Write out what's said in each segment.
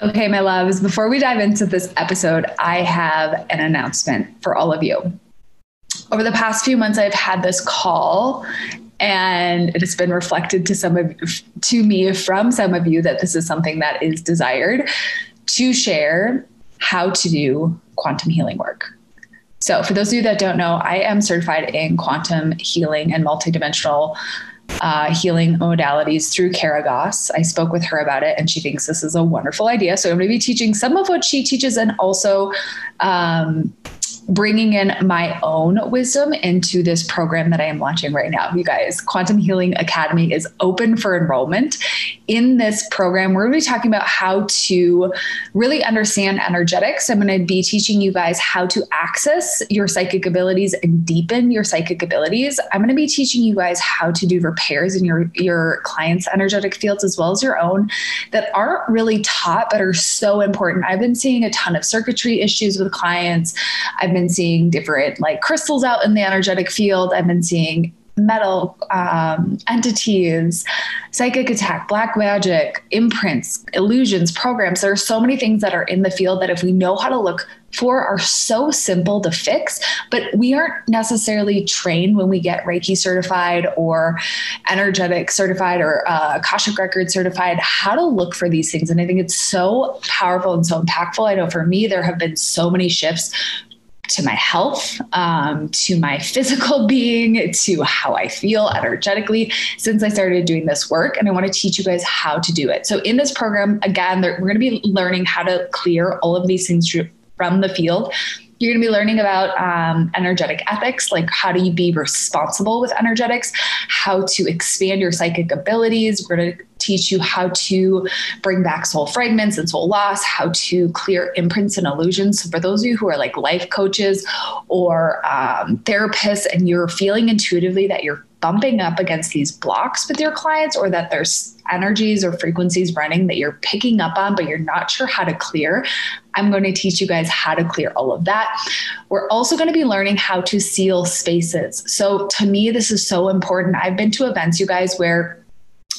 Okay, my loves, before we dive into this episode, I have an announcement for all of you. Over the past few months, I've had this call and it has been reflected to some of to me from some of you that this is something that is desired to share how to do quantum healing work. So, for those of you that don't know, I am certified in quantum healing and multidimensional uh, healing modalities through Kara Goss. I spoke with her about it and she thinks this is a wonderful idea. So I'm going to be teaching some of what she teaches and also um, bringing in my own wisdom into this program that I am launching right now. You guys, Quantum Healing Academy is open for enrollment. In this program, we're going to be talking about how to really understand energetics. I'm going to be teaching you guys how to access your psychic abilities and deepen your psychic abilities. I'm going to be teaching you guys how to do repairs in your your clients' energetic fields as well as your own that aren't really taught but are so important. I've been seeing a ton of circuitry issues with clients. I've been seeing different like crystals out in the energetic field. I've been seeing metal um, entities, psychic attack, black magic, imprints, illusions, programs. There are so many things that are in the field that if we know how to look for are so simple to fix, but we aren't necessarily trained when we get Reiki certified or energetic certified or uh, Akashic record certified how to look for these things. And I think it's so powerful and so impactful. I know for me, there have been so many shifts to my health, um, to my physical being, to how I feel energetically since I started doing this work. And I want to teach you guys how to do it. So, in this program, again, we're going to be learning how to clear all of these things from the field you're going to be learning about um, energetic ethics, like how do you be responsible with energetics, how to expand your psychic abilities. We're going to teach you how to bring back soul fragments and soul loss, how to clear imprints and illusions. So for those of you who are like life coaches or um, therapists and you're feeling intuitively that you're bumping up against these blocks with your clients or that there's energies or frequencies running that you're picking up on, but you're not sure how to clear, I'm going to teach you guys how to clear all of that. We're also going to be learning how to seal spaces. So to me, this is so important. I've been to events, you guys, where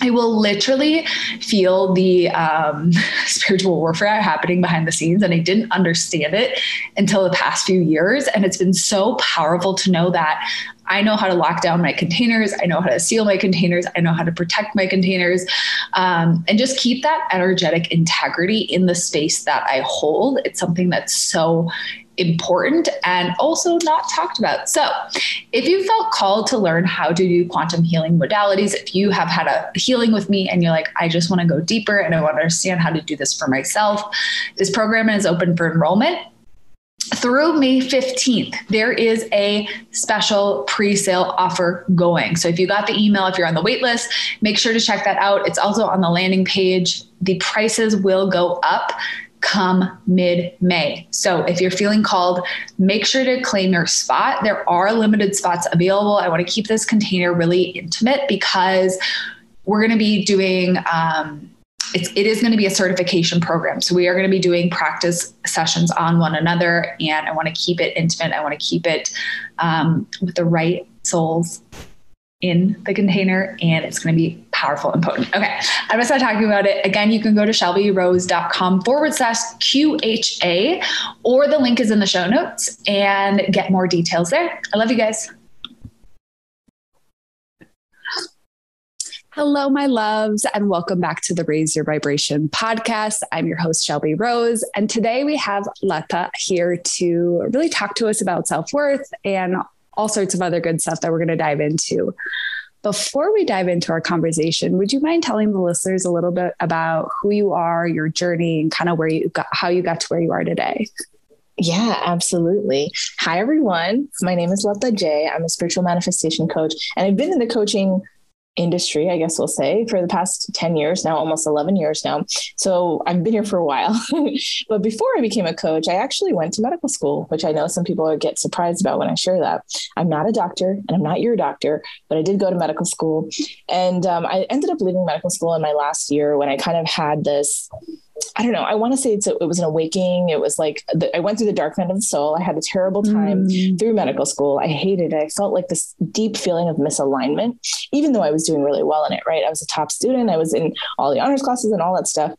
I will literally feel the um, spiritual warfare happening behind the scenes, and I didn't understand it until the past few years. And it's been so powerful to know that I know how to lock down my containers. I know how to seal my containers. I know how to protect my containers um, and just keep that energetic integrity in the space that I hold. It's something that's so important and also not talked about. So, if you felt called to learn how to do quantum healing modalities, if you have had a healing with me and you're like, I just want to go deeper and I want to understand how to do this for myself, this program is open for enrollment through May 15th, there is a special pre sale offer going. So if you got the email, if you're on the wait list, make sure to check that out. It's also on the landing page. The prices will go up come mid May. So if you're feeling called, make sure to claim your spot. There are limited spots available. I want to keep this container really intimate because we're going to be doing. Um, it's, it is going to be a certification program. So we are going to be doing practice sessions on one another, and I want to keep it intimate. I want to keep it um, with the right souls in the container, and it's going to be powerful and potent. Okay, I'm going to start talking about it. Again, you can go to shelbyrose.com forward slash QHA, or the link is in the show notes and get more details there. I love you guys. Hello, my loves, and welcome back to the Raise Your Vibration podcast. I'm your host, Shelby Rose. And today we have Leta here to really talk to us about self worth and all sorts of other good stuff that we're going to dive into. Before we dive into our conversation, would you mind telling the listeners a little bit about who you are, your journey, and kind of where you got, how you got to where you are today? Yeah, absolutely. Hi, everyone. My name is Leta J. I'm a spiritual manifestation coach, and I've been in the coaching industry, I guess we'll say, for the past 10 years now, almost 11 years now. So I've been here for a while. but before I became a coach, I actually went to medical school, which I know some people get surprised about when I share that. I'm not a doctor and I'm not your doctor, but I did go to medical school. And um, I ended up leaving medical school in my last year when I kind of had this I don't know. I want to say a, it was an awakening. It was like the, I went through the dark night of the soul. I had a terrible time mm. through medical school. I hated it. I felt like this deep feeling of misalignment, even though I was doing really well in it, right? I was a top student. I was in all the honors classes and all that stuff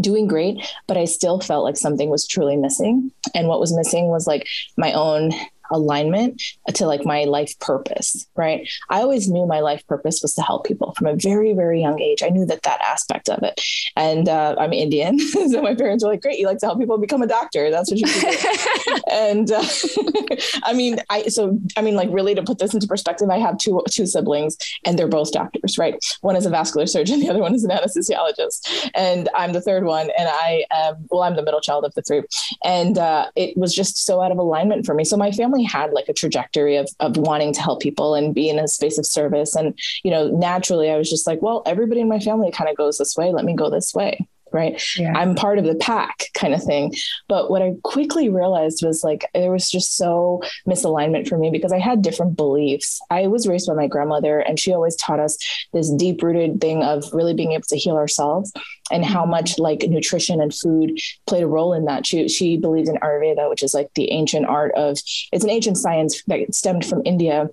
doing great, but I still felt like something was truly missing. And what was missing was like my own alignment to like my life purpose, right? I always knew my life purpose was to help people from a very, very young age. I knew that that aspect of it. And uh, I'm Indian. so my parents were like, great, you like to help people become a doctor. That's what you do. and uh, I mean, I, so, I mean, like really to put this into perspective, I have two, two siblings and they're both doctors, right? One is a vascular surgeon. The other one is an anesthesiologist. And I'm the third one. And I, um, well, I'm the middle child of the three. And uh, it was just so out of alignment for me. So my family definitely had like a trajectory of of wanting to help people and be in a space of service. And, you know, naturally I was just like, well, everybody in my family kind of goes this way. Let me go this way right? Yeah. I'm part of the pack kind of thing. But what I quickly realized was like there was just so misalignment for me because I had different beliefs. I was raised by my grandmother and she always taught us this deep rooted thing of really being able to heal ourselves and how mm-hmm. much like nutrition and food played a role in that. She she believed in Ayurveda, which is like the ancient art of it's an ancient science that stemmed from India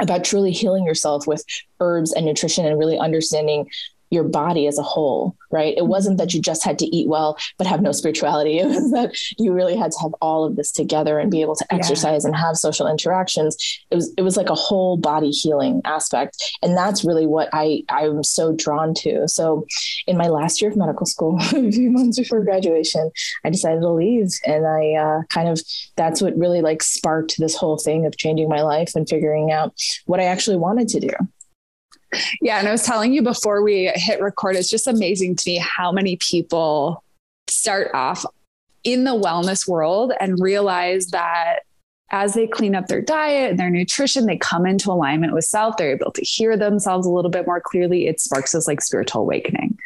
about truly healing yourself with herbs and nutrition and really understanding your body as a whole, right? It wasn't that you just had to eat well, but have no spirituality. It was that you really had to have all of this together and be able to exercise yeah. and have social interactions. It was, it was like a whole body healing aspect. And that's really what I, I'm so drawn to. So in my last year of medical school, a few months before graduation, I decided to leave. And I uh, kind of, that's what really like sparked this whole thing of changing my life and figuring out what I actually wanted to do. Yeah. And I was telling you before we hit record, it's just amazing to me how many people start off in the wellness world and realize that as they clean up their diet and their nutrition, they come into alignment with self. They're able to hear themselves a little bit more clearly. It sparks this like spiritual awakening.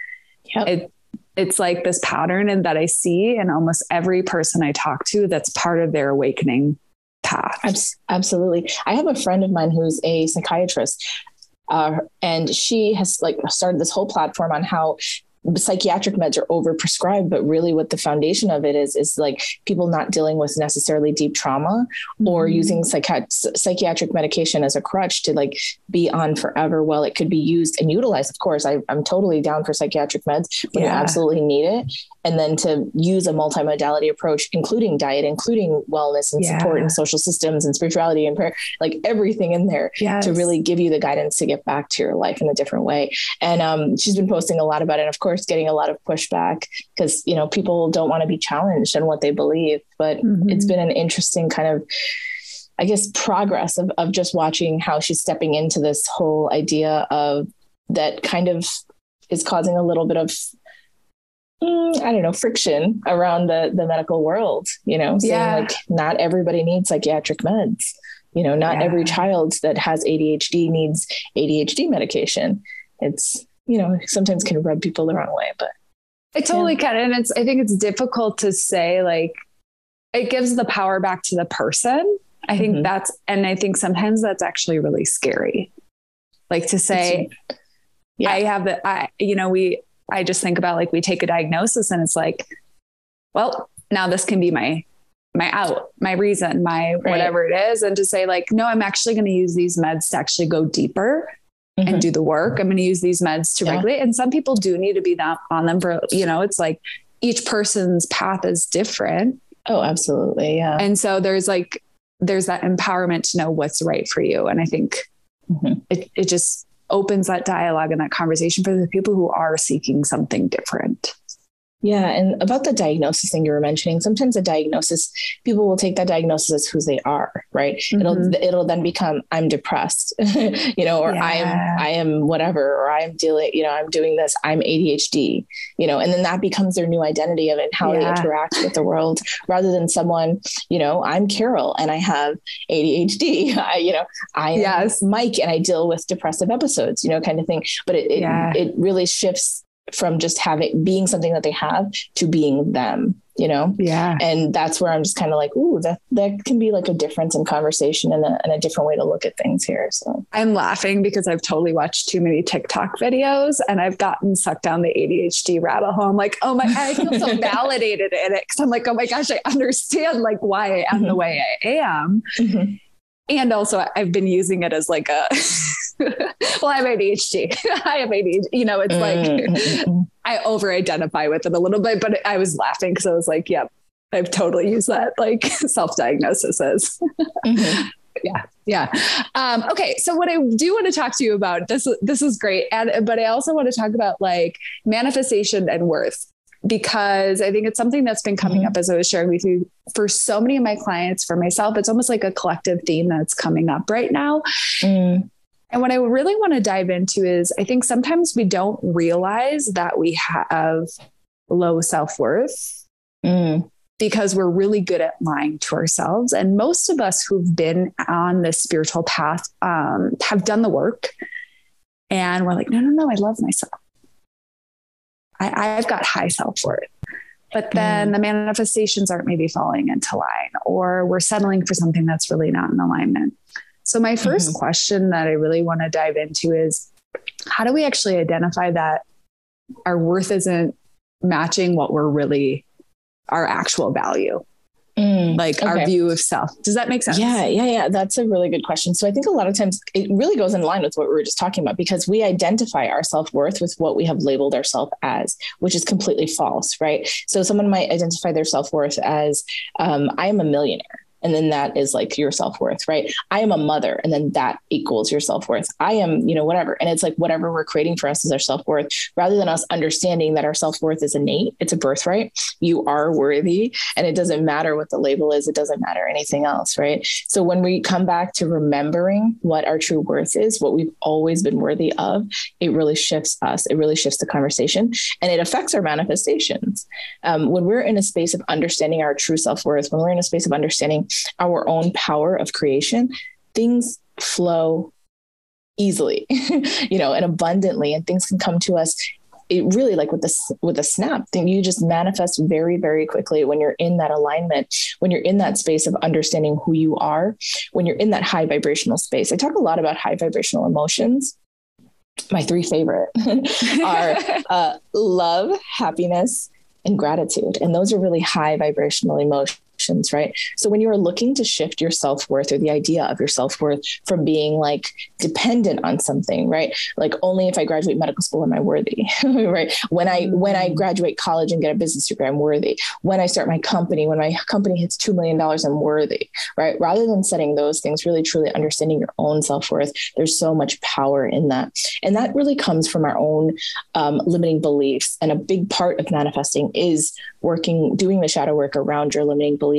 Yep. It, it's like this pattern and that I see in almost every person I talk to that's part of their awakening path. Absolutely. I have a friend of mine who's a psychiatrist uh, and she has like started this whole platform on how psychiatric meds are overprescribed but really what the foundation of it is is like people not dealing with necessarily deep trauma mm-hmm. or using psychi- psychiatric medication as a crutch to like be on forever well it could be used and utilized of course I, am totally down for psychiatric meds when yeah. you absolutely need it and then to use a multimodality approach including diet including wellness and yeah. support and social systems and spirituality and prayer like everything in there yes. to really give you the guidance to get back to your life in a different way and um, she's been posting a lot about it and of course getting a lot of pushback because you know people don't want to be challenged in what they believe but mm-hmm. it's been an interesting kind of I guess progress of, of just watching how she's stepping into this whole idea of that kind of is causing a little bit of mm, I don't know, friction around the the medical world, you know, saying yeah. like not everybody needs psychiatric meds. You know, not yeah. every child that has ADHD needs ADHD medication. It's, you know, sometimes can rub people the wrong way, but I totally yeah. can. And it's I think it's difficult to say like it gives the power back to the person. I think mm-hmm. that's and I think sometimes that's actually really scary. Like to say, yeah. I have the I you know, we I just think about like we take a diagnosis and it's like, well, now this can be my my out, my reason, my right. whatever it is. And to say, like, no, I'm actually going to use these meds to actually go deeper mm-hmm. and do the work. I'm going to use these meds to yeah. regulate. And some people do need to be that on them for, you know, it's like each person's path is different. Oh, absolutely. Yeah. And so there's like, there's that empowerment to know what's right for you. And I think mm-hmm. it, it just opens that dialogue and that conversation for the people who are seeking something different. Yeah. And about the diagnosis thing you were mentioning, sometimes a diagnosis, people will take that diagnosis as who they are, right? Mm-hmm. It'll it'll then become I'm depressed, you know, or yeah. I am I am whatever, or I'm dealing, you know, I'm doing this, I'm ADHD, you know, and then that becomes their new identity of it, how yeah. they interact with the world, rather than someone, you know, I'm Carol and I have ADHD. I, you know, I am yes. Mike and I deal with depressive episodes, you know, kind of thing. But it it, yeah. it really shifts from just having being something that they have to being them you know? Yeah. And that's where i'm just kind of like ooh that that can be like a difference in conversation and a, and a different way to look at things here so. I'm laughing because i've totally watched too many tiktok videos and i've gotten sucked down the adhd rabbit hole. I'm like oh my i feel so validated in it because i'm like oh my gosh i understand like why i am mm-hmm. the way i am. Mm-hmm. and also i've been using it as like a well, I have ADHD. I have ADHD. You know, it's like mm-hmm. I over identify with it a little bit, but I was laughing because I was like, yep, I've totally used that like self diagnosis as. Mm-hmm. yeah yeah um, okay so what i do want to talk to you about this this is great and but i also want to talk about like manifestation and worth because I think it's something that's been coming mm-hmm. up as I was sharing with you for so many of my clients, for myself. It's almost like a collective theme that's coming up right now. Mm. And what I really want to dive into is I think sometimes we don't realize that we have low self worth mm. because we're really good at lying to ourselves. And most of us who've been on this spiritual path um, have done the work. And we're like, no, no, no, I love myself. I, I've got high self worth but then mm. the manifestations aren't maybe falling into line or we're settling for something that's really not in alignment so, my 1st mm-hmm. question that I really want to dive into is how do we actually identify that our worth isn't matching what we're really, our actual value? Mm, like okay. our view of self. Does that make sense? Yeah, yeah, yeah. That's a really good question. So I think a lot of times it really goes in line with what we were just talking about because we identify our self worth with what we have labeled ourselves as, which is completely false, right? So someone might identify their self worth as, um, I am a millionaire and then that is like your self-worth right? I am a mother and then that equals your self-worth. I am you know whatever. And it's like whatever we're creating for us is our self-worth. Rather than us understanding that our self-worth is innate it's a birthright you are worthy and it doesn't matter what the label is it doesn't matter anything else right? So when we come back to remembering what our true worth is what we've always been worthy of it really shifts us it really shifts the conversation and it affects our manifestations. Um, when we're in a space of understanding our true self-worth when we're in a space of understanding our own power of creation, things flow easily, you know, and abundantly, and things can come to us. It really like with this with a snap thing, you just manifest very, very quickly when you're in that alignment, when you're in that space of understanding who you are, when you're in that high vibrational space. I talk a lot about high vibrational emotions my three favorite are uh, love, happiness, and gratitude. And those are really high vibrational emotions right? So when you are looking to shift your self worth or the idea of your self worth from being like dependent on something, right? Like only if I graduate medical school am I worthy, right? When I when I mm. graduate college and get a business degree, I'm worthy. When I start my company, when my company hits two million dollars, I'm worthy, right? Rather than setting those things, really truly understanding your own self worth. There's so much power in that, and that really comes from our own um, limiting beliefs. And a big part of manifesting is working, doing the shadow work around your limiting beliefs.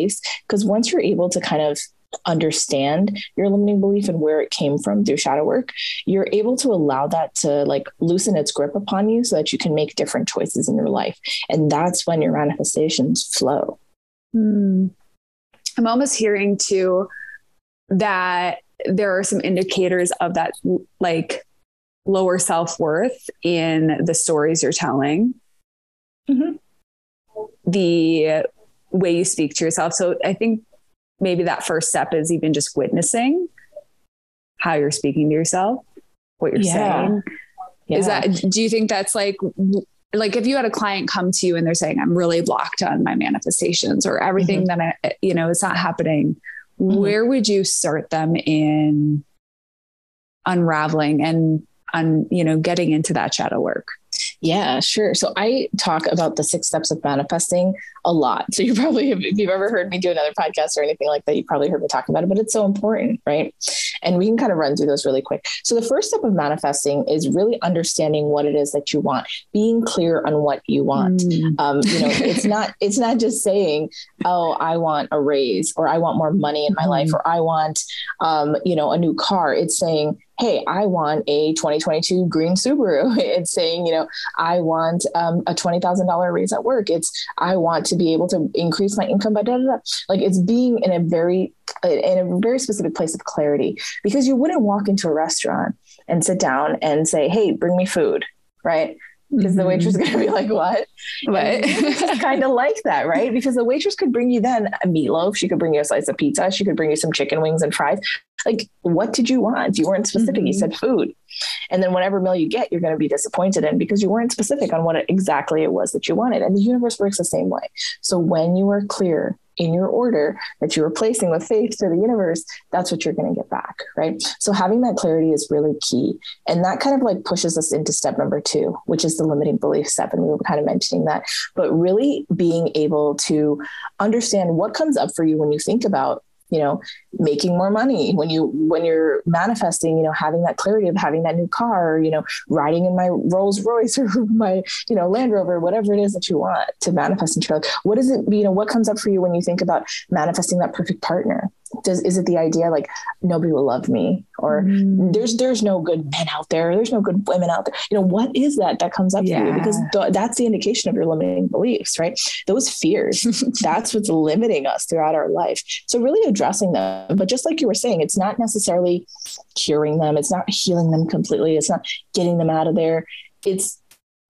Because once you're able to kind of understand your limiting belief and where it came from through shadow work, you're able to allow that to like loosen its grip upon you so that you can make different choices in your life. And that's when your manifestations flow. Hmm. I'm almost hearing too that there are some indicators of that like lower self worth in the stories you're telling. Mm-hmm the way you speak to yourself. So I think maybe that first step is even just witnessing how you're speaking to yourself, what you're yeah. saying. Yeah. Is that, do you think that's like, like if you had a client come to you and they're saying, I'm really blocked on my manifestations or everything mm-hmm. that I, you know, it's not happening, mm-hmm. where would you start them in unraveling and, on, you know, getting into that shadow work? Yeah, sure. So I talk about the six steps of manifesting a lot. So you probably, if you've ever heard me do another podcast or anything like that, you probably heard me talk about it, but it's so important, right? And we can kind of run through those really quick. So the first step of manifesting is really understanding what it is that you want, being clear on what you want. Mm. Um, you know, it's not, it's not just saying, oh, I want a raise or I want more money in my mm. life or I want, um, you know, a new car. It's saying, hey, I want a 2022 green Subaru. It's saying, you know, I want um, a $20,000 raise at work. It's, I want to be able to increase my income by da, da, da. Like it's being in a very, in a very specific place of clarity because you wouldn't walk into a restaurant and sit down and say, hey, bring me food. Right because the waitress is going to be like, "What?" But kind of like that, right? Because the waitress could bring you then a meatloaf. She could bring you a slice of pizza. She could bring you some chicken wings and fries. Like, what did you want? You weren't specific. Mm-hmm. You said food, and then whatever meal you get, you're going to be disappointed in because you weren't specific on what exactly it was that you wanted. And the universe works the same way. So when you are clear in your order that you're replacing with faith to the universe, that's what you're going to get back. Right. So having that clarity is really key. And that kind of like pushes us into step number two, which is the limiting belief step. And we were kind of mentioning that, but really being able to understand what comes up for you when you think about you know making more money. When you when you're manifesting you know having that clarity of having that new car you know riding in my rolls royce or my you know land rover whatever it is that you want to manifest into your life what is it you know what comes up for you when you think about manifesting that perfect partner does is it the idea like nobody will love me? Or mm. there's there's no good men out there. There's no good women out there. You know what is that that comes up yeah. for you? Because th- that's the indication of your limiting beliefs right? Those fears that's what's limiting us throughout our life. So really addressing them. But just like you were saying it's not necessarily curing them. It's not healing them completely. It's not getting them out of there. It's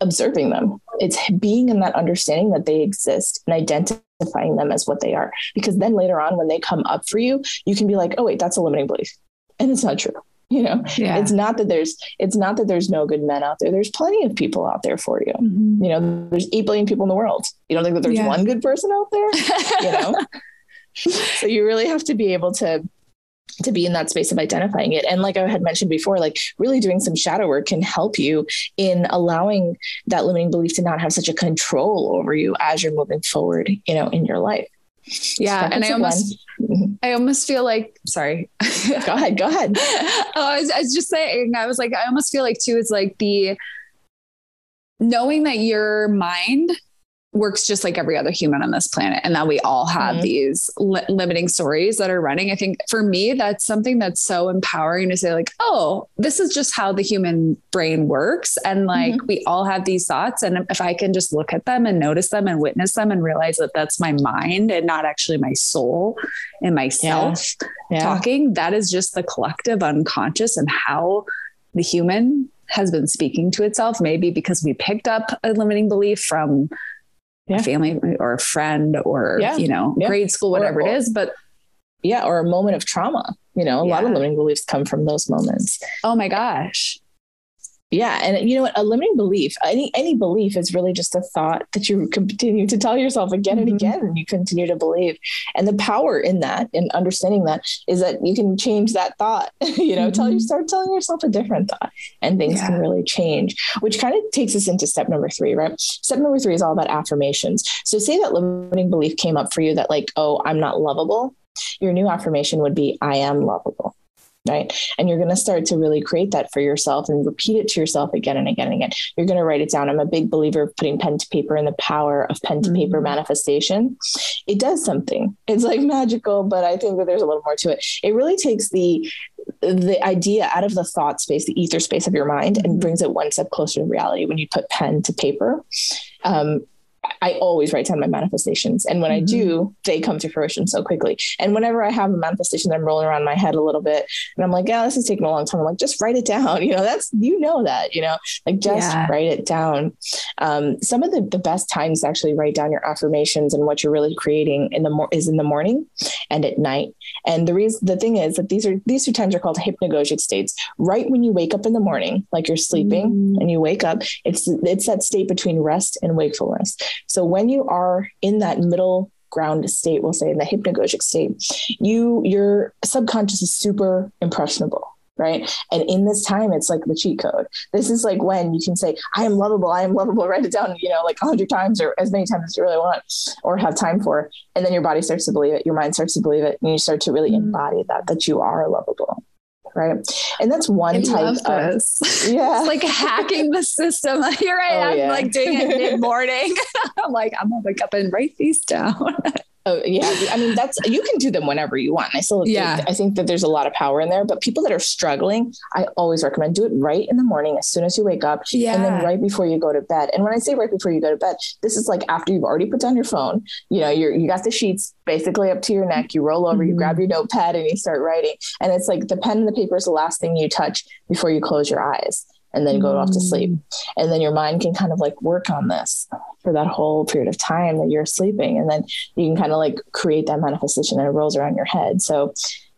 observing them. It's being in that understanding that they exist and identifying them as what they are. Because then later on, when they come up for you, you can be like, oh, wait, that's a limiting belief. And it's not true. You know, yeah. it's not that there's it's not that there's no good men out there. There's plenty of people out there for you. Mm-hmm. You know, there's eight billion people in the world. You don't think that there's yeah. one good person out there? you know. so you really have to be able to to be in that space of identifying it. And like I had mentioned before, like really doing some shadow work can help you in allowing that limiting belief to not have such a control over you as you're moving forward, you know, in your life. Yeah. So and I almost, mm-hmm. I almost feel like, sorry. go ahead. Go ahead. oh, I was, I was just saying, I was like, I almost feel like too, is like the knowing that your mind works just like every other human on this planet and that we all have mm-hmm. these li- limiting stories that are running i think for me that's something that's so empowering to say like oh this is just how the human brain works and like mm-hmm. we all have these thoughts and if i can just look at them and notice them and witness them and realize that that's my mind and not actually my soul and myself yeah. Yeah. talking that is just the collective unconscious and how the human has been speaking to itself maybe because we picked up a limiting belief from yeah. a family or a friend or yeah. you know yeah. grade school whatever or, or, it is but yeah or a moment of trauma you know a lot of limiting beliefs come from those moments oh my gosh yeah and you know what a limiting belief any any belief is really just a thought that you continue to tell yourself again and mm-hmm. again and you continue to believe and the power in that and understanding that is that you can change that thought you know mm-hmm. tell you start telling yourself a different thought and things yeah. can really change which kind of takes us into step number three right step number three is all about affirmations so say that limiting belief came up for you that like oh i'm not lovable your new affirmation would be i am lovable right? And you're going to start to really create that for yourself and repeat it to yourself again and again and again. You're going to write it down. I'm a big believer of putting pen to paper and the power of pen to paper mm-hmm. manifestation. It does something. It's like magical, but I think that there's a little more to it. It really takes the the idea out of the thought space, the ether space of your mind, and mm-hmm. brings it one step closer to reality when you put pen to paper. Um, I always write down my manifestations. And when mm-hmm. I do, mm-hmm. they come to fruition so quickly. And whenever I have a manifestation that I'm rolling around my head a little bit and I'm like, yeah, this is taking a long time. I'm like, just write it down. You know, that's, you know, that, you know, like just yeah. write it down. Um, some of the, the best times to actually write down your affirmations and what you're really creating in the more is in the morning and at night. And the reason, the thing is that these are, these two times are called hypnagogic states. Right when you wake up in the morning, like you're sleeping mm. and you wake up, it's, it's that state between rest and wakefulness. So when you are in that middle ground state, we'll say in the hypnagogic state, you your subconscious is super impressionable right? And in this time, it's like the cheat code. This is like when you can say, I am lovable, I am lovable, write it down, you know, like a hundred times or as many times as you really want or have time for. And then your body starts to believe it, your mind starts to believe it, and you start to really mm. embody that, that you are lovable. Right. And that's one I type of this. Yeah. it's like hacking the system. Here I oh, am yeah. like doing it mid morning. I'm like, I'm gonna wake up and write these down. Oh yeah, I mean that's you can do them whenever you want. I still yeah. Think, I think that there's a lot of power in there. But people that are struggling, I always recommend do it right in the morning as soon as you wake up, yeah. and then right before you go to bed. And when I say right before you go to bed, this is like after you've already put down your phone. You know, you're you got the sheets basically up to your neck. You roll over, mm-hmm. you grab your notepad, and you start writing. And it's like the pen and the paper is the last thing you touch before you close your eyes and then go mm. off to sleep. Mm. And then your mind can kind of like work on this for that whole period of time that you're sleeping. And then you can kind of like create that manifestation and it rolls around your head. So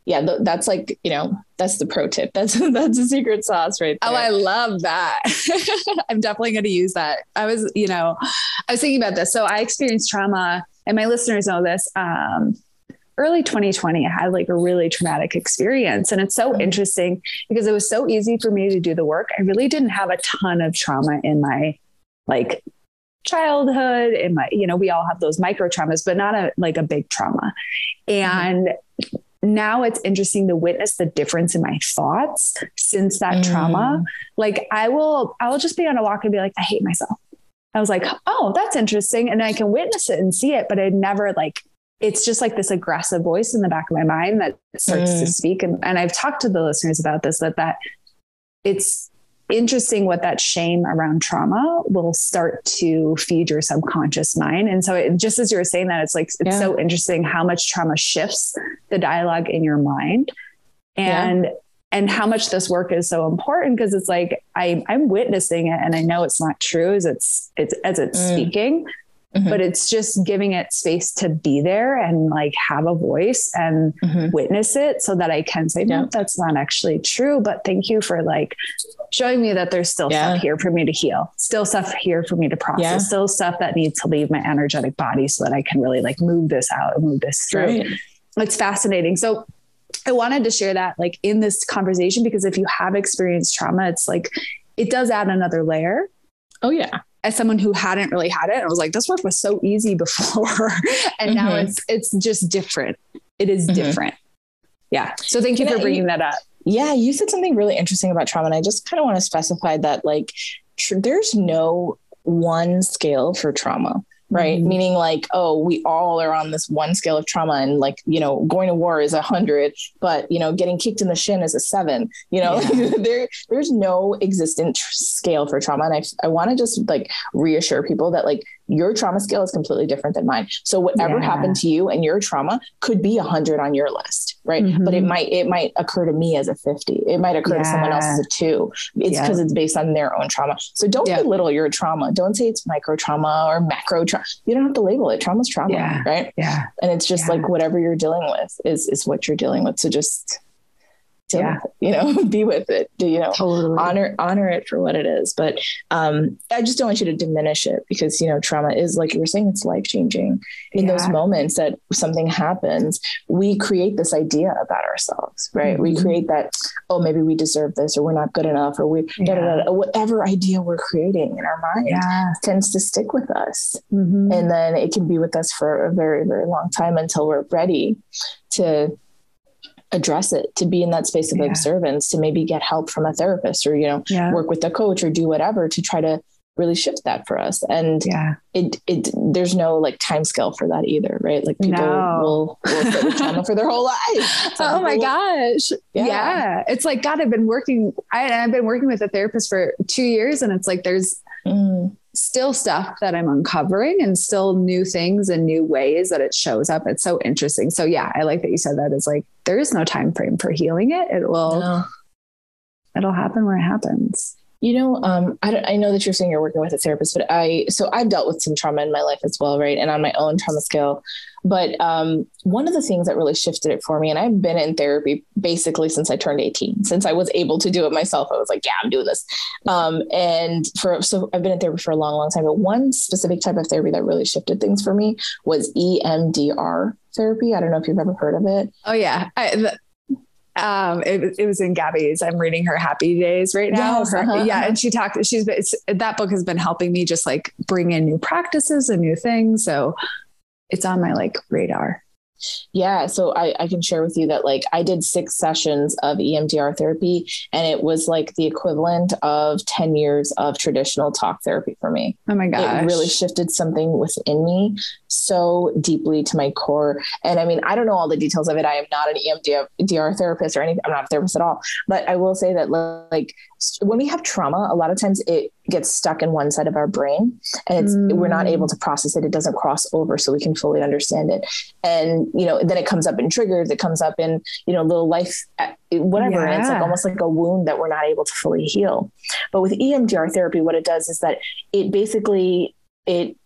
yeah, th- that's like, you know, that's the pro tip. That's, that's a secret sauce right there. Oh, I love that. I'm definitely going to use that. I was, you know, I was thinking about this. So I experienced trauma and my listeners know this. Um, early 2020, I had like a really traumatic experience. And it's so mm-hmm. interesting because it was so easy for me to do the work. I really didn't have a ton of trauma in my like childhood in my, you know, we all have those micro traumas, but not a like a big trauma. And mm-hmm now it's interesting to witness the difference in my thoughts since that mm. trauma. Like I will, I will just be on a walk and be like, I hate myself. I was like, oh, that's interesting. And I can witness it and see it, but I'd never like it's just like this aggressive voice in the back of my mind that starts mm. to speak. And, and I've talked to the listeners about this, that, that it's interesting what that shame around trauma will start to feed your subconscious mind. And so it, just as you were saying that, it's like, it's yeah. so interesting how much trauma shifts the dialogue in your mind. And, yeah. and how much this work is so important because it's like I, I'm witnessing it and I know it's not true as it's it's as it's mm. speaking, Mm-hmm. but it's just giving it space to be there and like have a voice and mm-hmm. witness it so that I can say, no, that's not actually true. But thank you for like showing me that there's still yeah. stuff here for me to heal, still stuff here for me to process, yeah. still stuff that needs to leave my energetic body so that I can really like move this out and move this through. Right. It's fascinating. So I wanted to share that like in this conversation because if you have experienced trauma, it's like it does add another layer. Oh yeah as someone who hadn't really had it, I was like, this work was so easy before. and mm-hmm. now it's it's just different. It is mm-hmm. different. Yeah. So thank you for bringing that up. Yeah, you said something really interesting about trauma. And I just kind of want to specify that like tr- there's no one scale for trauma right mm-hmm. meaning like oh we all are on this one scale of trauma and like you know going to war is a hundred but you know getting kicked in the shin is a seven you know yeah. there there's no existent tr- scale for trauma and i, I want to just like reassure people that like your trauma scale is completely different than mine. So whatever yeah. happened to you and your trauma could be a hundred on your list, right? Mm-hmm. But it mm-hmm. might it might occur to me as a 50. It might occur yeah. to someone else as a two. It's because yeah. it's based on their own trauma. So don't belittle your trauma. Don't say it's micro trauma or macro trauma. You don't have to label it. Trauma's trauma, right? Yeah. And it's just like whatever you're dealing with is is what you're dealing with. So just yeah. you know be with it you know totally. honor honor it for what it is but um i just don't want you to diminish it because you know trauma is like you were saying it's life changing in yeah. those moments that something happens we create this idea about ourselves right mm-hmm. we create that oh maybe we deserve this or we're not good enough or we yeah. whatever idea we're creating in our mind yeah. tends to stick with us mm-hmm. and then it can be with us for a very very long time until we're ready to address it to be in that space of yeah. observance to maybe get help from a therapist or you know yeah. work with a coach or do whatever to try to really shift that for us and yeah it it there's no like time scale for that either right like people no. will will sit with trauma for their whole life oh my will, gosh yeah. yeah. it's like god i've been working I, i've been working with a therapist for two years and it's like there's mm still stuff that I'm uncovering and still new things and new ways that it shows up. It's so interesting. So yeah, I like that you said that is like there is no time frame for healing it. It will no. it'll happen when it happens. You know, um, I, I know that you're saying you're working with a therapist, but I, so I've dealt with some trauma in my life as well, right? And on my own trauma scale. But um, one of the things that really shifted it for me, and I've been in therapy basically since I turned 18, since I was able to do it myself. I was like, yeah, I'm doing this. Um, and for, so I've been in therapy for a long, long time. But one specific type of therapy that really shifted things for me was EMDR therapy. I don't know if you've ever heard of it. Oh, yeah. I, um, it, it was in Gabby's. I'm reading her Happy Days right now. Yes, uh-huh, yeah, uh-huh. and she talked. She's been, that book has been helping me just like bring in new practices and new things. So it's on my like radar. Yeah. So I, I can share with you that like I did six sessions of EMDR therapy and it was like the equivalent of 10 years of traditional talk therapy for me. Oh my gosh. It really shifted something within me so deeply to my core. And I mean, I don't know all the details of it. I am not an EMDR therapist or anything. I'm not a therapist at all. But I will say that like when we have trauma, a lot of times it gets stuck in one side of our brain and it's mm. we're not able to process it. It doesn't cross over so we can fully understand it. And you know, then it comes up in triggers, it comes up in, you know, little life uh, whatever. Yeah. And it's like almost like a wound that we're not able to fully heal. But with EMDR therapy, what it does is that it basically it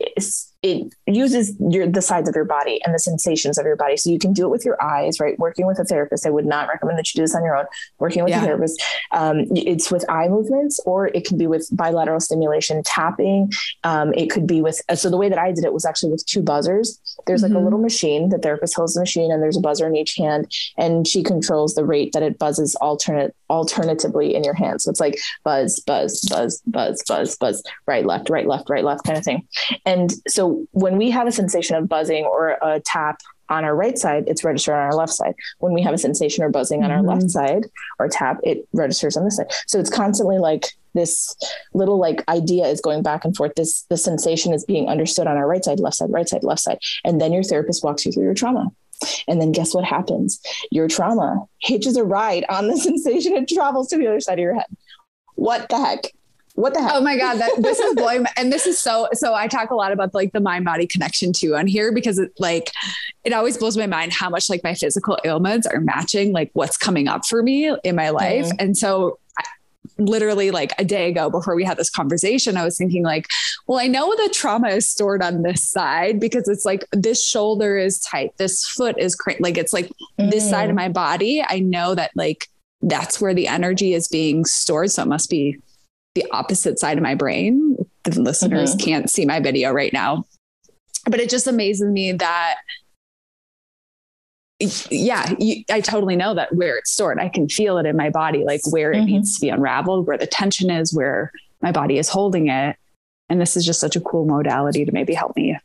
it uses your the sides of your body and the sensations of your body. So you can do it with your eyes, right? Working with a therapist, I would not recommend that you do this on your own. Working with yeah. a therapist, um, it's with eye movements, or it can be with bilateral stimulation, tapping. Um, it could be with. So the way that I did it was actually with two buzzers. There's mm-hmm. like a mm-hmm. little machine. The therapist holds the machine, and there's a buzzer in each hand, and she controls the rate that it buzzes alternate alternatively in your hand. So it's like buzz, buzz, buzz, buzz, buzz, buzz, right, left, right, left, right, left, kind of thing. And so when we have a sensation of buzzing or a tap on our right side, it's registered on our left side. When we have a sensation or buzzing on mm-hmm. our left mm-hmm. side or tap, it registers on this side. So it's constantly like this little like idea is going back and forth. This the sensation is being understood on our right side, left side, right side, left side. And then your therapist walks you through your trauma. And then guess what happens? Your trauma hitches a ride on the sensation and travels to the other side of your head. What the heck? What the heck? Oh my God. That this is blowing my, and this is so so I talk a lot about like the mind body connection too on here because it like it always blows my mind how much like my physical ailments are matching like what's coming up for me in my life. Mm-hmm. And so literally like a day ago before we had this conversation, I was thinking like, well, I know the trauma is stored on this side because it's like this shoulder is tight, this foot is cra- like it's like mm. this side of mm. my body. I know that like that's where the energy is being stored. So it must be the opposite side of my brain. The listeners mm-hmm. can't see my video right now. But it just amazes me that yeah, you, I totally know that where it's stored. I can feel it in my body, like where mm-hmm. it needs to be unraveled, where the tension is, where my body is holding it. And this is just such a cool modality to maybe help me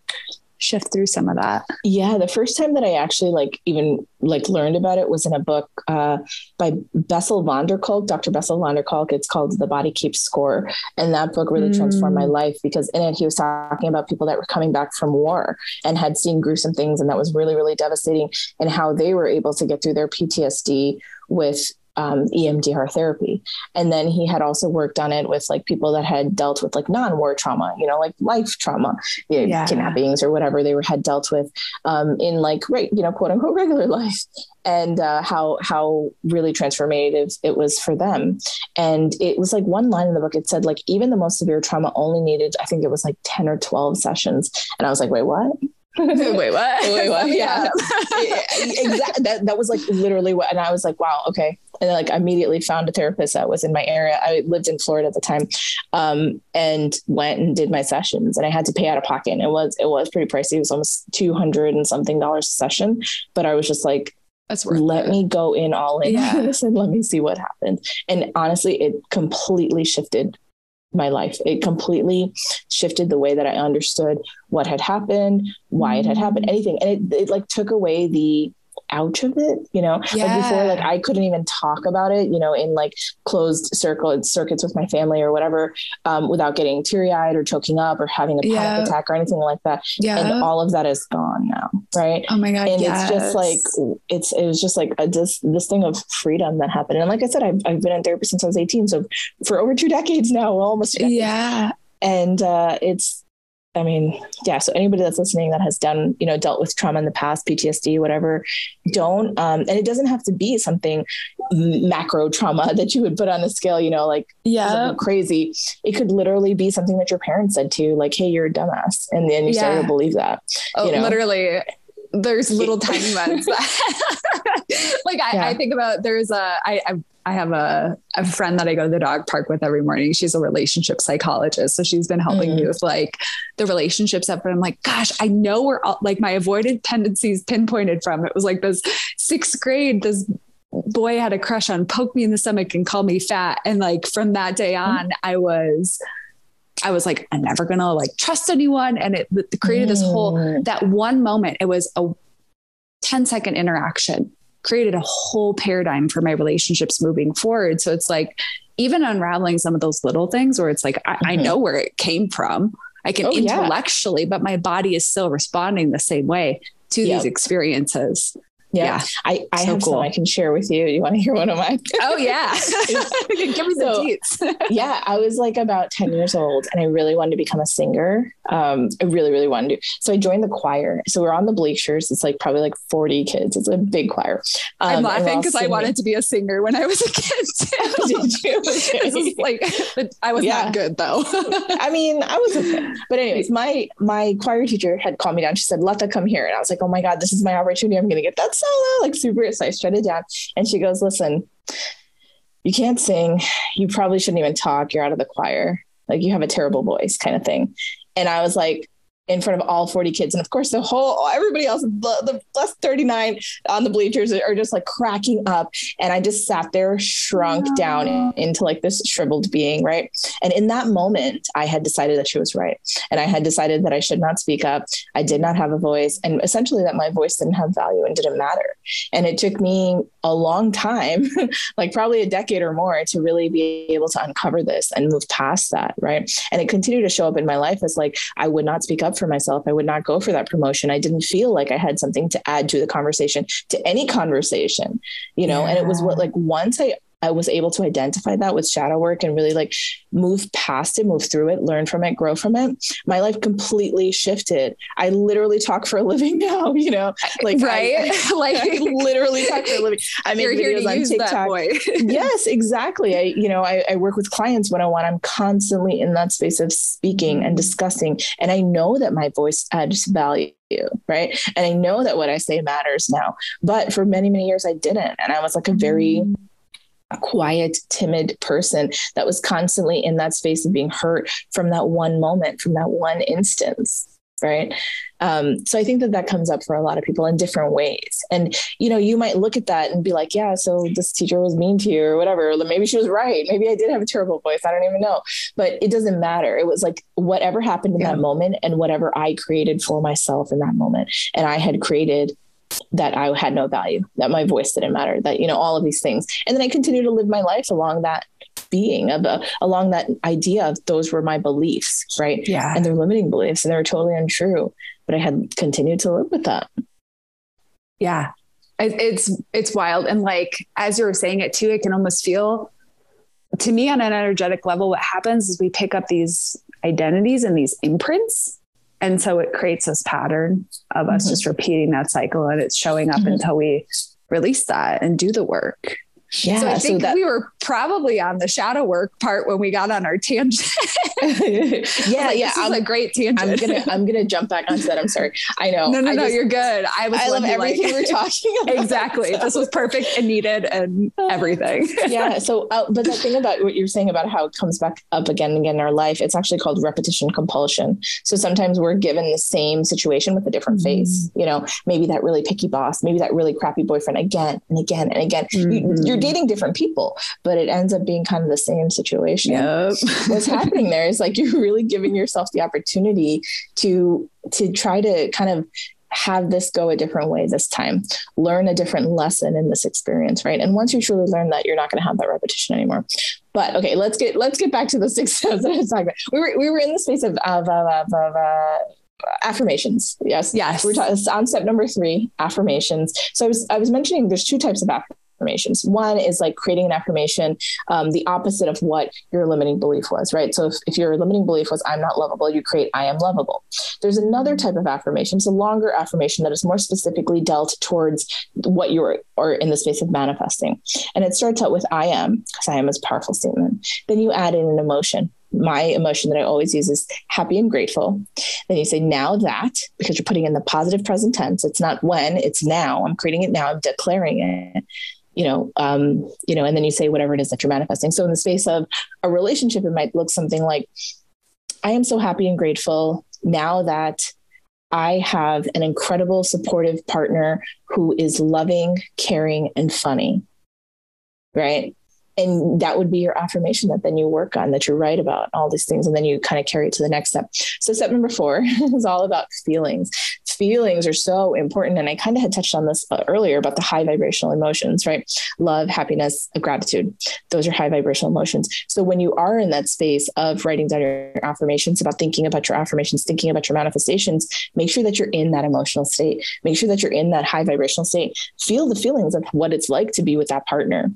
shift through some of that. Yeah, the first time that I actually like even like learned about it was in a book uh, by Bessel van der Kolk, Dr. Bessel van der Kolk. It's called The Body Keeps Score, and that book really mm. transformed my life because in it he was talking about people that were coming back from war and had seen gruesome things, and that was really really devastating, and how they were able to get through their PTSD with um, EMDR therapy. And then he had also worked on it with like people that had dealt with like non-war trauma, you know, like life trauma, you know, yeah. kidnappings or whatever they were had dealt with um, in like right, you know, quote unquote regular life, and uh, how how really transformative it was for them. And it was like one line in the book. It said like even the most severe trauma only needed, I think it was like ten or twelve sessions. And I was like, wait, what? Wait, what? Wait, what? Yeah. exactly. That, that was like literally what, and I was like, wow, okay. And then, like I immediately found a therapist that was in my area. I lived in Florida at the time, um, and went and did my sessions. And I had to pay out of pocket. And it was it was pretty pricey. It was almost two hundred and something dollars a session. But I was just like, that's worth let it. me go in all in yeah. and let me see what happens. And honestly, it completely shifted my life. It completely shifted the way that I understood what had happened, why it had happened, anything. And it, it like took away the ouch of it, you know, yeah. like before, like I couldn't even talk about it, you know, in like closed circle circuits with my family or whatever, um, without getting teary eyed or choking up or having a panic yeah. attack or anything like that. Yeah. And all of that is gone now. Right. Oh my God. And yes. it's just like, it's, it was just like a, this, this thing of freedom that happened. And like I said, I've, I've been in therapy since I was 18. So for over two decades now, almost. Yeah. And uh, it's, I mean, yeah. So anybody that's listening that has done, you know, dealt with trauma in the past, PTSD, whatever, don't. Um, and it doesn't have to be something macro trauma that you would put on a scale, you know, like yeah, crazy. It could literally be something that your parents said to you, like, "Hey, you're a dumbass," and then you yeah. started to believe that. Oh, you know? literally. There's little tiny ones. like I, yeah. I, think about there's a I, I I have a, a friend that I go to the dog park with every morning. She's a relationship psychologist. So she's been helping mm. me with like the relationship stuff. But I'm like, gosh, I know where all, like my avoided tendencies pinpointed from. It was like this sixth grade, this boy had a crush on poke me in the stomach and call me fat. And like from that day mm-hmm. on, I was I was like, I'm never gonna like trust anyone. And it, it created this whole mm. that one moment. It was a 10 second interaction, created a whole paradigm for my relationships moving forward. So it's like even unraveling some of those little things where it's like I, mm-hmm. I know where it came from. I can oh, intellectually, yeah. but my body is still responding the same way to yep. these experiences. Yeah. yeah. I, I so have cool. some I can share with you. You want to hear one of mine? Oh yeah. Give me so, the deets. yeah. I was like about 10 years old and I really wanted to become a singer. Um, I really, really wanted to. So I joined the choir. So we're on the bleachers. It's like probably like 40 kids. It's a big choir. Um, I'm laughing because I wanted to be a singer when I was a kid too. Did you? Okay. this is like I was yeah. not good though. I mean, I was okay. But anyways, my my choir teacher had called me down. She said, Latha, come here. And I was like, oh my God, this is my opportunity. I'm gonna get that solo, like super excited. I it down. And she goes, listen, you can't sing. You probably shouldn't even talk. You're out of the choir. Like you have a terrible voice, kind of thing. And I was like, in front of all 40 kids. And of course, the whole, everybody else, the, the plus 39 on the bleachers are just like cracking up. And I just sat there, shrunk down into like this shriveled being. Right. And in that moment, I had decided that she was right. And I had decided that I should not speak up. I did not have a voice and essentially that my voice didn't have value and didn't matter. And it took me a long time, like probably a decade or more to really be able to uncover this and move past that. Right. And it continued to show up in my life as like, I would not speak up for myself. I would not go for that promotion. I didn't feel like I had something to add to the conversation, to any conversation, you know, yeah. and it was what like once I I was able to identify that with shadow work and really like move past it, move through it, learn from it, grow from it. My life completely shifted. I literally talk for a living now, you know, like right, I, I, like I literally talk for a living. I make videos on TikTok. yes, exactly. I, you know, I, I work with clients one on one. I'm constantly in that space of speaking and discussing, and I know that my voice adds value right and i know that what i say matters now but for many many years i didn't and i was like a very mm quiet, timid person that was constantly in that space of being hurt from that one moment, from that one instance. Right. Um, so I think that that comes up for a lot of people in different ways. And, you know, you might look at that and be like, yeah, so this teacher was mean to you or whatever. Maybe she was right. Maybe I did have a terrible voice. I don't even know. But it doesn't matter. It was like whatever happened in yeah. that moment and whatever I created for myself in that moment. And I had created that I had no value, that my voice didn't matter, that, you know, all of these things. And then I continued to live my life along that being of a, along that idea of those were my beliefs, right? Yeah. And they're limiting beliefs and they were totally untrue. But I had continued to live with that. Yeah. It's it's wild. And like as you were saying it too, I can almost feel to me on an energetic level, what happens is we pick up these identities and these imprints and so it creates this pattern of us mm-hmm. just repeating that cycle and it's showing up mm-hmm. until we release that and do the work. Yeah, so I think so that, we were probably on the shadow work part when we got on our tangent. yeah, like, yeah, this I'm, is a great tangent. I'm gonna I'm gonna jump back onto that. I'm sorry. I know. No, no, I no. Just, you're good. I was. I love everything like, we're talking about. exactly. This was perfect and needed and everything. yeah. So, uh, but the thing about what you're saying about how it comes back up again and again in our life, it's actually called repetition compulsion. So sometimes we're given the same situation with a different mm-hmm. face. You know, maybe that really picky boss, maybe that really crappy boyfriend again and again and again. Mm-hmm. You, you're dating different people, but it ends up being kind of the same situation. Yep. What's happening there is like you're really giving yourself the opportunity to to try to kind of have this go a different way this time learn a different lesson in this experience right? And once you truly learn that you're not going to have that repetition anymore. But okay let's get let's get back to the six steps that i was talking about. We were we were in the space of of, of, of uh, affirmations. Yes. Yes. We're talking on step number three affirmations. So i was i was mentioning there's two types of affirmations affirmations. One is like creating an affirmation, um, the opposite of what your limiting belief was, right? So if, if your limiting belief was, I'm not lovable, you create, I am lovable. There's another type of affirmation. It's a longer affirmation that is more specifically dealt towards what you're, or in the space of manifesting. And it starts out with, I am, because I am is a powerful statement. Then you add in an emotion my emotion that I always use is happy and grateful. Then you say now that because you're putting in the positive present tense. It's not when, it's now. I'm creating it now. I'm declaring it you know, um, you know, and then you say whatever it is that you're manifesting. So in the space of a relationship, it might look something like, I am so happy and grateful now that I have an incredible supportive partner who is loving, caring, and funny. right? And that would be your affirmation that then you work on that you're right about all these things and then you kind of carry it to the next step. So step number four is all about feelings. Feelings are so important and i kind of had touched on this uh, earlier about the high vibrational emotions right? Love happiness gratitude. Those are high vibrational emotions. So when you are in that space of writing down your affirmations about thinking about your affirmations thinking about your manifestations make sure that you're in that emotional state. Make sure that you're in that high vibrational state. Feel the feelings of what it's like to be with that partner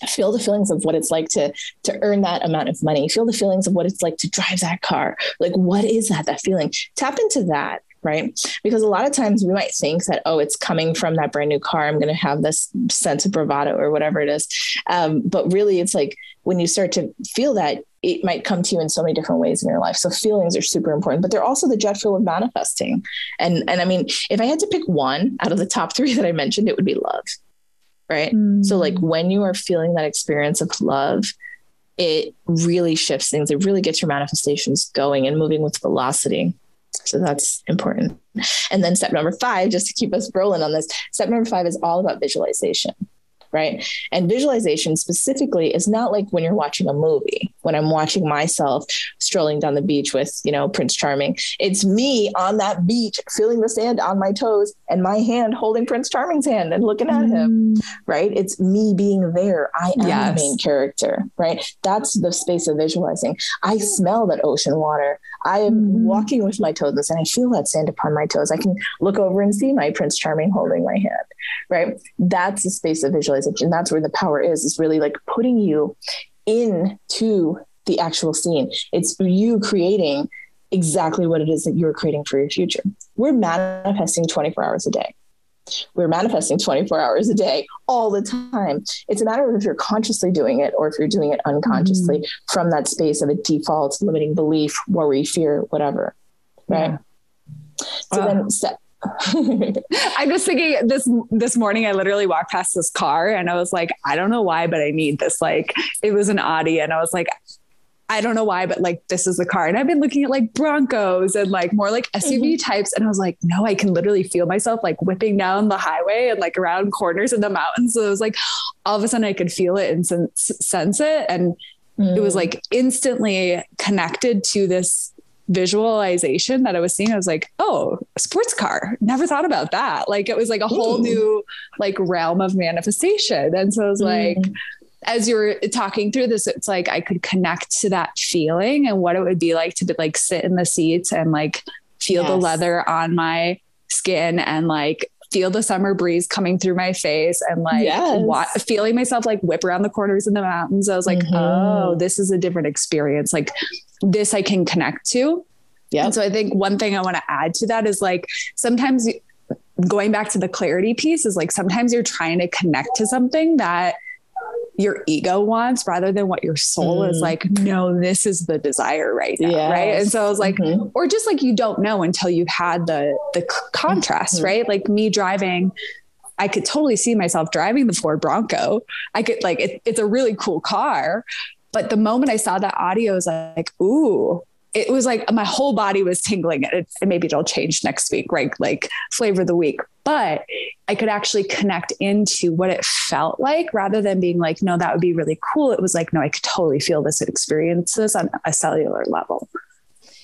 feel the feelings of what it's like to to earn that amount of money. Feel the feelings of what it's like to drive that car. Like what is that that feeling? Tap into that right? Because a lot of times we might think that oh it's coming from that brand new car. I'm going to have this sense of bravado or whatever it is. Um, but really it's like when you start to feel that it might come to you in so many different ways in your life. So feelings are super important but they're also the jet fuel of manifesting. And and i mean if i had to pick one out of the top three that i mentioned it would be love right? Mm. So, like, when you are feeling that experience of love, it really shifts things. It really gets your manifestations going and moving with velocity. So that's important. And then step number five, just to keep us rolling on this, step number five is all about visualization right? And visualization specifically is not like when you're watching a movie, when I'm watching myself strolling down the beach with, you know, Prince Charming. It's me on that beach, feeling the sand on my toes and my hand holding Prince Charming's hand and looking at him, mm. right? It's me being there. I am yes. the main character, right? That's the space of visualizing. I smell that ocean water. I am mm. walking with my toes and I feel that sand upon my toes. I can look over and see my Prince Charming holding my hand, right? That's the space of visualization and that's where the power is is really like putting you into the actual scene it's you creating exactly what it is that you're creating for your future we're manifesting 24 hours a day we're manifesting 24 hours a day all the time. It's a matter of if you're consciously doing it or if you're doing it unconsciously mm-hmm. from that space of a default limiting belief, worry, fear, whatever. Right. Yeah. So then step I'm just thinking this this morning I literally walked past this car and I was like, I don't know why, but I need this. Like it was an Audi and I was like, I don't know why, but like this is the car. And I've been looking at like Broncos and like more like SUV mm-hmm. types. And I was like, no, I can literally feel myself like whipping down the highway and like around corners in the mountains. So it was like all of a sudden I could feel it and sense, sense it. And mm. it was mm. like instantly connected to this visualization that I was seeing, I was like, oh, sports car. Never thought about that. Like it was like a whole new like realm of manifestation. And so I was mm. like, as you were talking through this, it's like I could connect to that feeling and what it would be like to be, like sit in the seats and like feel yes. the leather on my skin and like feel the summer breeze coming through my face and like yes. wa- feeling myself like whip around the corners in the mountains. I was like, mm-hmm. oh, this is a different experience. Like this I can connect to. Yeah. And so I think one thing I want to add to that is like sometimes going back to the clarity piece is like sometimes you're trying to connect to something that your ego wants rather than what your soul mm. is like no this is the desire right now yes. right and so i was like mm-hmm. or just like you don't know until you've had the the contrast mm-hmm. right like me driving I could totally see myself driving the Ford Bronco. I could like it, it's a really cool car, but the moment I saw that Audi, I was like, ooh, it was like my whole body was tingling and, and maybe it'll change next week, right? Like flavor of the week. But I could actually connect into what it felt like rather than being like, no, that would be really cool. It was like, no, I could totally feel this and experience this on a cellular level.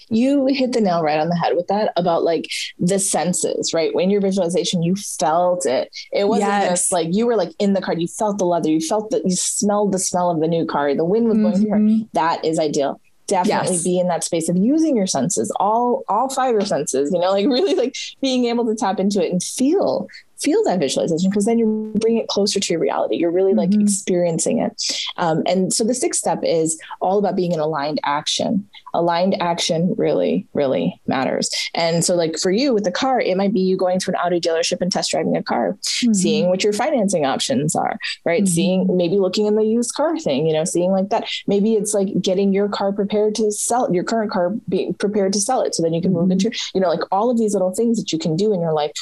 You hit the nail right on the head with that about like the senses, right? When your visualization, you felt it. It wasn't yes. just like you were like in the car, you felt the leather, you felt that you smelled the smell of the new car, the wind was blowing mm-hmm. through That is ideal definitely yes. be in that space of using your senses all all five your senses you know like really like being able to tap into it and feel feel that visualization because then you bring it closer to your reality. You're really like mm-hmm. experiencing it. Um, and so the sixth step is all about being an aligned action. Aligned action really, really matters. And so, like for you with the car, it might be you going to an Audi dealership and test driving a car, mm-hmm. seeing what your financing options are, right? Mm-hmm. Seeing maybe looking in the used car thing, you know, seeing like that. Maybe it's like getting your car prepared to sell your current car, being prepared to sell it so then you can move mm-hmm. into, you know, like all of these little things that you can do in your life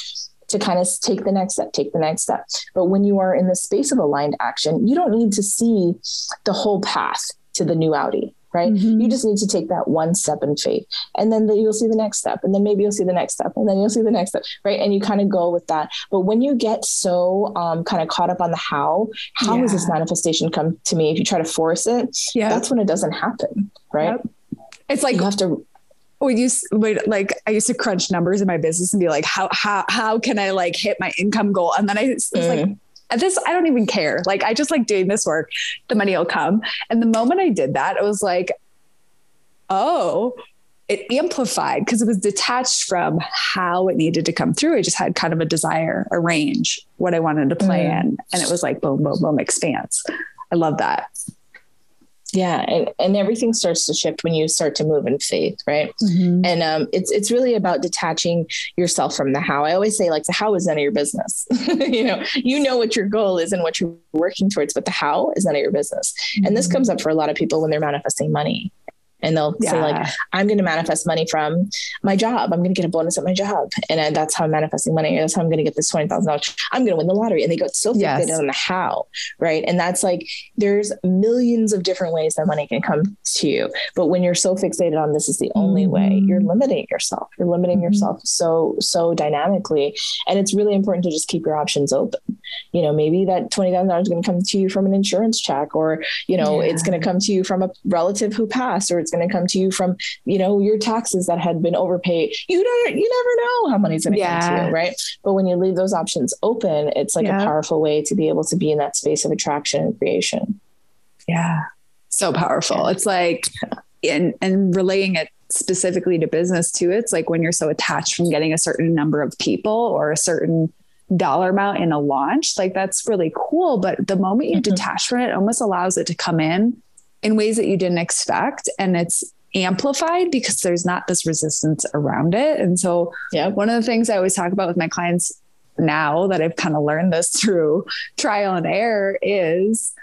to kind of take the next step, take the next step. But when you are in the space of aligned action, you don't need to see the whole path to the new Audi, right? Mhm. You just need to take that one step in faith. And then the, you'll see the next step. And then maybe you'll see the next step. And then you'll see the next step, right? And you kind of go with that. But when you get so um, kind of caught up on the how, how is this manifestation come to me? If you try to force it, Yeah. that's when it doesn't happen, right? Yep. It's like you have to, we used wait, like I used to crunch numbers in my business and be like, how how how can I like hit my income goal? And then I was like, Mm. at this I don't even care. Like I just like doing this work. The money will come. And the moment I did that, it was like, oh, it amplified because it was detached from how it needed to come through. I just had kind of a desire, a range, what I wanted to play Mm. in. And it was like boom, boom, boom, expanse. I love that. Yeah. And, and everything starts to shift when you start to move in faith, right? And um, it's it's really about detaching yourself from the how. I always say like the how is none of your business. you know, you know what your goal is and what you're working towards, but the how is none of your business. And this comes up for a lot of people when they're manifesting money. And they'll say like, I'm going to manifest money from my job. I'm going to get a bonus at my job. And uh, that's how I'm manifesting money. That's how I'm going to get this $20,000. I'm going to win the lottery. And they go so fixated Yes. on the how, right? And that's like, there's millions of different ways that money can come to you. But when you're so fixated on this is the only way, Mhm. you're limiting yourself. You're limiting Mhm. yourself so, so dynamically. And it's really important to just keep your options open. You know, maybe that $20,000 is going to come to you from an insurance check, or, you know, Yeah. it's going to come to you from a relative who passed, or it's going to come to you from, you know, your taxes that had been overpaid. You don't, you never know how money's going to come to you. Right. But when you leave those options open, it's like Yeah. a powerful way to be able to be in that space of attraction and creation. Yeah. So powerful. It's like, and, and relaying it specifically to business too. It's like when you're so attached from getting a certain number of people or a certain dollar amount in a launch, like that's really cool. But the moment you Mhm. detach from it, it almost allows it to come in in ways that you didn't expect. And it's amplified because there's not this resistance around it. And so Yeah. one of the things I always talk about with my clients now that I've kind of learned this through trial and error is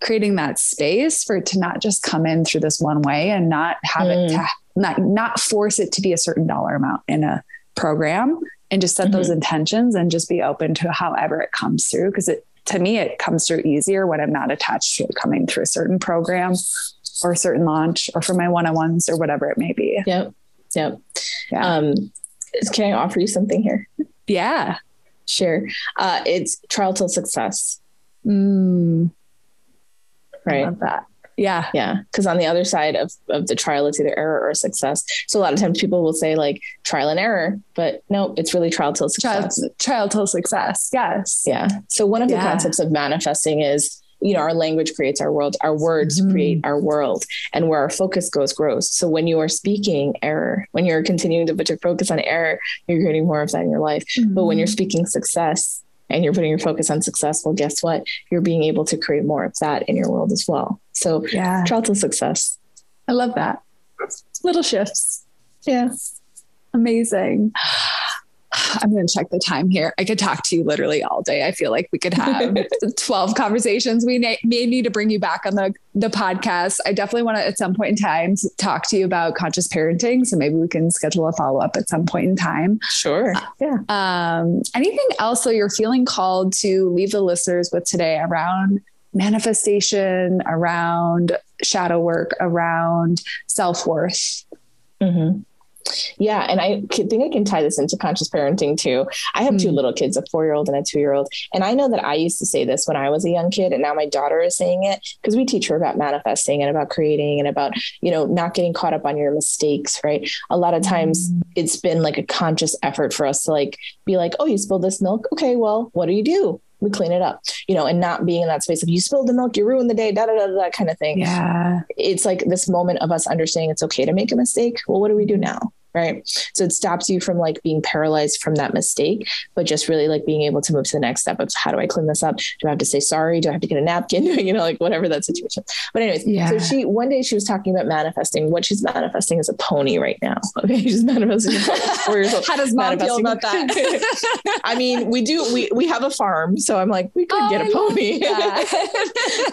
creating that space for it to not just come in through this one way and not have it Mm. to not not force it to be a certain dollar amount in a program and just set those intentions and just be open to however it comes through because it to me it comes through easier when I'm not attached to it coming through a certain program or a certain launch or for my one-on-ones or whatever it may be. Yep. Yep. Yeah. Um, can I offer you something here? yeah. Sure. Uh, it's trial till success, Mm, I right? love that. Yeah. Yeah. Because on the other side of, of the trial, it's either error or success. So a lot of times people will say like trial and error, but no, it's really trial till success. trial till success. Yes. Yeah. So one of the concepts of manifesting is, you know, our language creates our world, our words Mhm. create our world, and where our focus goes, grows. So when you are speaking error, when you're continuing to put your focus on error, you're creating more of that in your life. But when you're speaking success and you're putting your focus on success, well, guess what? You're being able to create more of that in your world as well. So yeah, trial to success. I love that. Little shifts. Yeah. Amazing. I'm going to check the time here. I could talk to you literally all day. I feel like we could have 12 conversations. We may, may need to bring you back on the, the podcast. I definitely want to, at some point in time, talk to you about conscious parenting. So maybe we can schedule a follow up at some point in time. Sure. Yeah. Um, anything else that you're feeling called to leave the listeners with today around manifestation, around shadow work, around self worth? hmm Yeah. And I think I can tie this into conscious parenting too. I have two Mm. little kids, a four year old and a two year old. And I know that I used to say this when I was a young kid, and now my daughter is saying it because we teach her about manifesting and about creating and about, you know, not getting caught up on your mistakes, right? A lot of times it's been like a conscious effort for us to like be like, oh, you spilled this milk. Okay, well, what do you do? We clean it up, you know, and not being in that space of you spilled the milk, you ruined the day, da da da da, that kind of thing. Yeah. it's like this moment of us understanding it's okay to make a mistake. Well, what do we do now? Right. So it stops you from like being paralyzed from that mistake, but just really like being able to move to the next step of how do I clean this up? Do I have to say sorry? Do I have to get a napkin? you know, like whatever that situation. But anyways, Yeah. so she one day she was talking about manifesting. What she's manifesting is a pony right now. Okay. She's manifesting a pony. She's four years old. How does mom feel about that? I mean, we do we we have a farm, so I'm like, we could Oh, get a pony.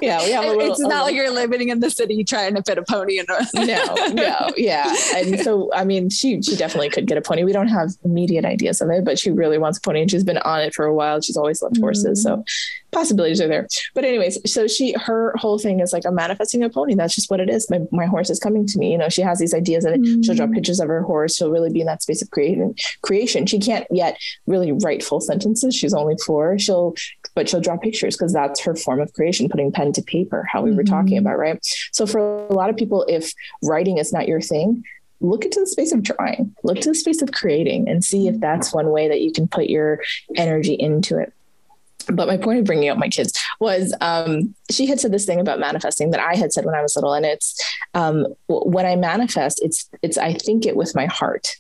yeah, we have a little it's not like you're living in the city trying to fit a pony in a no, no, yeah. And so, I mean, she she she definitely could get a pony. We don't have immediate ideas of it, but she really wants a pony and she's been on it for a while. She's always loved horses. Mm-hmm. So possibilities are there. But anyways, so she her whole thing is like I'm manifesting a pony. That's just what it is. My my horse is coming to me. You know, she has these ideas it. Mm-hmm. She'll draw mm. pictures of her horse. She'll really be in that space of creating creation. She can't yet really write full sentences. She's only four. She'll but she'll draw pictures because that's her form of creation, putting pen to paper, how we mm-hmm. were talking mm-hmm. about, right? So for a lot of people, if writing is not your thing, look into the space of drawing, look to the space of creating and see if that's one way that you can put your energy into it but my point of bringing up my kids was um, she had said this thing about manifesting that I had said when I was little, and it's um, when I manifest, it's it's I think it with my heart,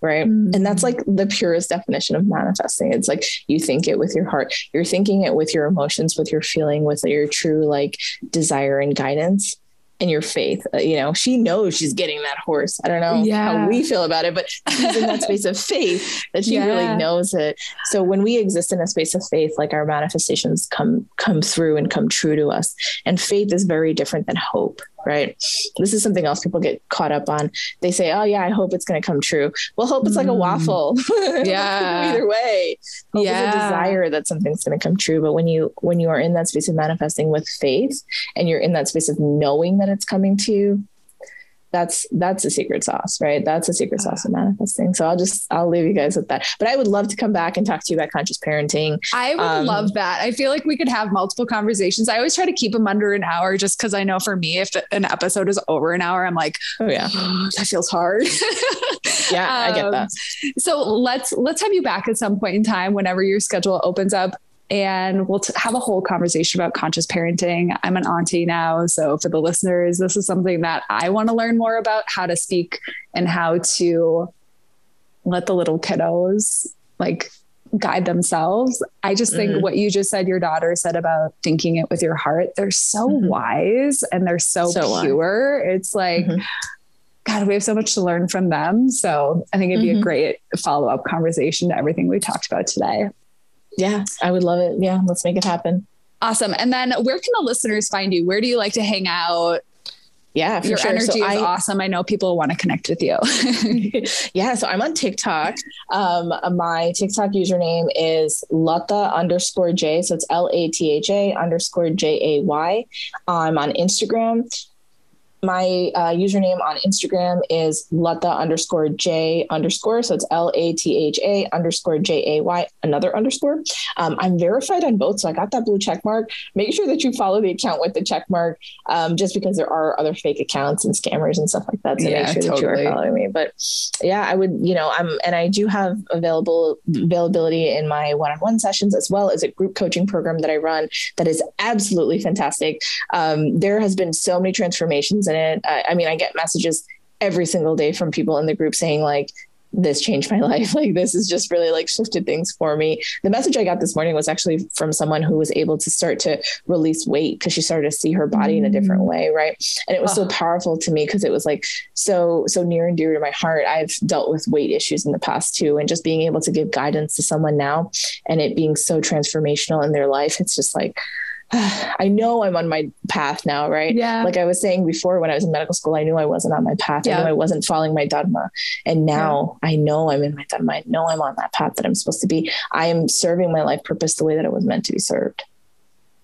right? Mm-hmm. And that's like the purest definition of manifesting. It's like you think it with your heart, you're thinking it with your emotions, with your feeling, with your true like desire and guidance and your faith. Uh, you know, she knows she's getting that horse. I don't know yeah. how we feel about it, but she's in that space of faith that she yeah. really knows it. So when we exist in a space of faith, like our manifestations come come through and come true to us. And faith is very different than hope right? This is something else people get caught up on. They say, "Oh yeah, I hope it's going to come true." Well, hope it's like a mm. waffle. Yeah. Either way, hope yeah. is a desire that something's going to come true. But when you when you are in that space of manifesting with faith, and you're in that space of knowing that it's coming to you, that's that's a secret sauce, right? That's a secret sauce of manifesting. So I'll just I'll leave you guys with that. But I would love to come back and talk to you about conscious parenting. I would um, love that. I feel like we could have multiple conversations. I always try to keep them under an hour, just because I know for me, if an episode is over an hour, I'm like, oh yeah, that feels hard. yeah, um, I get that. Um, so let's let's have you back at some point in time whenever your schedule opens up and we'll t- have a whole conversation about conscious parenting. I'm an auntie now. So, for the listeners, this is something that I want to learn more about how to speak and how to let the little kiddos like guide themselves. I just think mm-hmm. what you just said, your daughter said about thinking it with your heart, they're so mm-hmm. wise and they're so, so pure. Wise. It's like, mm-hmm. God, we have so much to learn from them. So I think it'd be a mm-hmm. great follow up conversation to everything we talked about today. Yeah, I would love it. Yeah, let's make it happen. Awesome. And then where can the listeners find you? Where do you like to hang out? Yeah, your sure. energy so is I, awesome. I know people want to connect with you. yeah, so I'm on TikTok. Um, my TikTok username is Latha underscore J. So it's L A T H A underscore J A Y. I'm on Instagram my uh, username on Instagram is Latha underscore J underscore. So it's L A T H A underscore J A Y, another underscore. Um, I'm verified on both. So I got that blue check mark. Make sure that you follow the account with the check mark um, just because there are other fake accounts and scammers and stuff like that. So yeah, make sure totally. that you are following me. But yeah, I would, you know, I'm, and I do have available availability in my one on one sessions as well as a group coaching program that I run that is absolutely fantastic. Um, there has been so many transformations in it. I, I mean, I get messages every single day from people in the group saying like, this changed my life. Like this has just really like shifted things for me. The message I got this morning was actually from someone who was able to start to release weight because she started to see her body in a different mm. way, right? And it was oh. so powerful to me because it was like so so near and dear to my heart. I've dealt with weight issues in the past too, and just being able to give guidance to someone now and it being so transformational in their life, it's just like I know I'm on my path now, right? Yeah. Like I was saying before, when I was in medical school, I knew I wasn't on my path. Yeah. I knew I wasn't following my dharma. And now yeah. I know I'm in my dharma. I know I'm on that path that I'm supposed to be. I am serving my life purpose the way that it was meant to be served.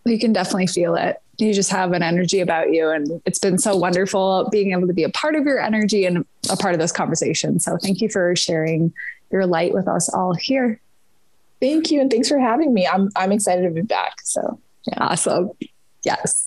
You can definitely feel it. You just have an energy about you. And it's been so wonderful being able to be a part of your energy and a part of this conversation. So thank you for sharing your light with us all here. Thank you. And thanks for having me. I'm I'm excited to be back. So. Awesome. Yes.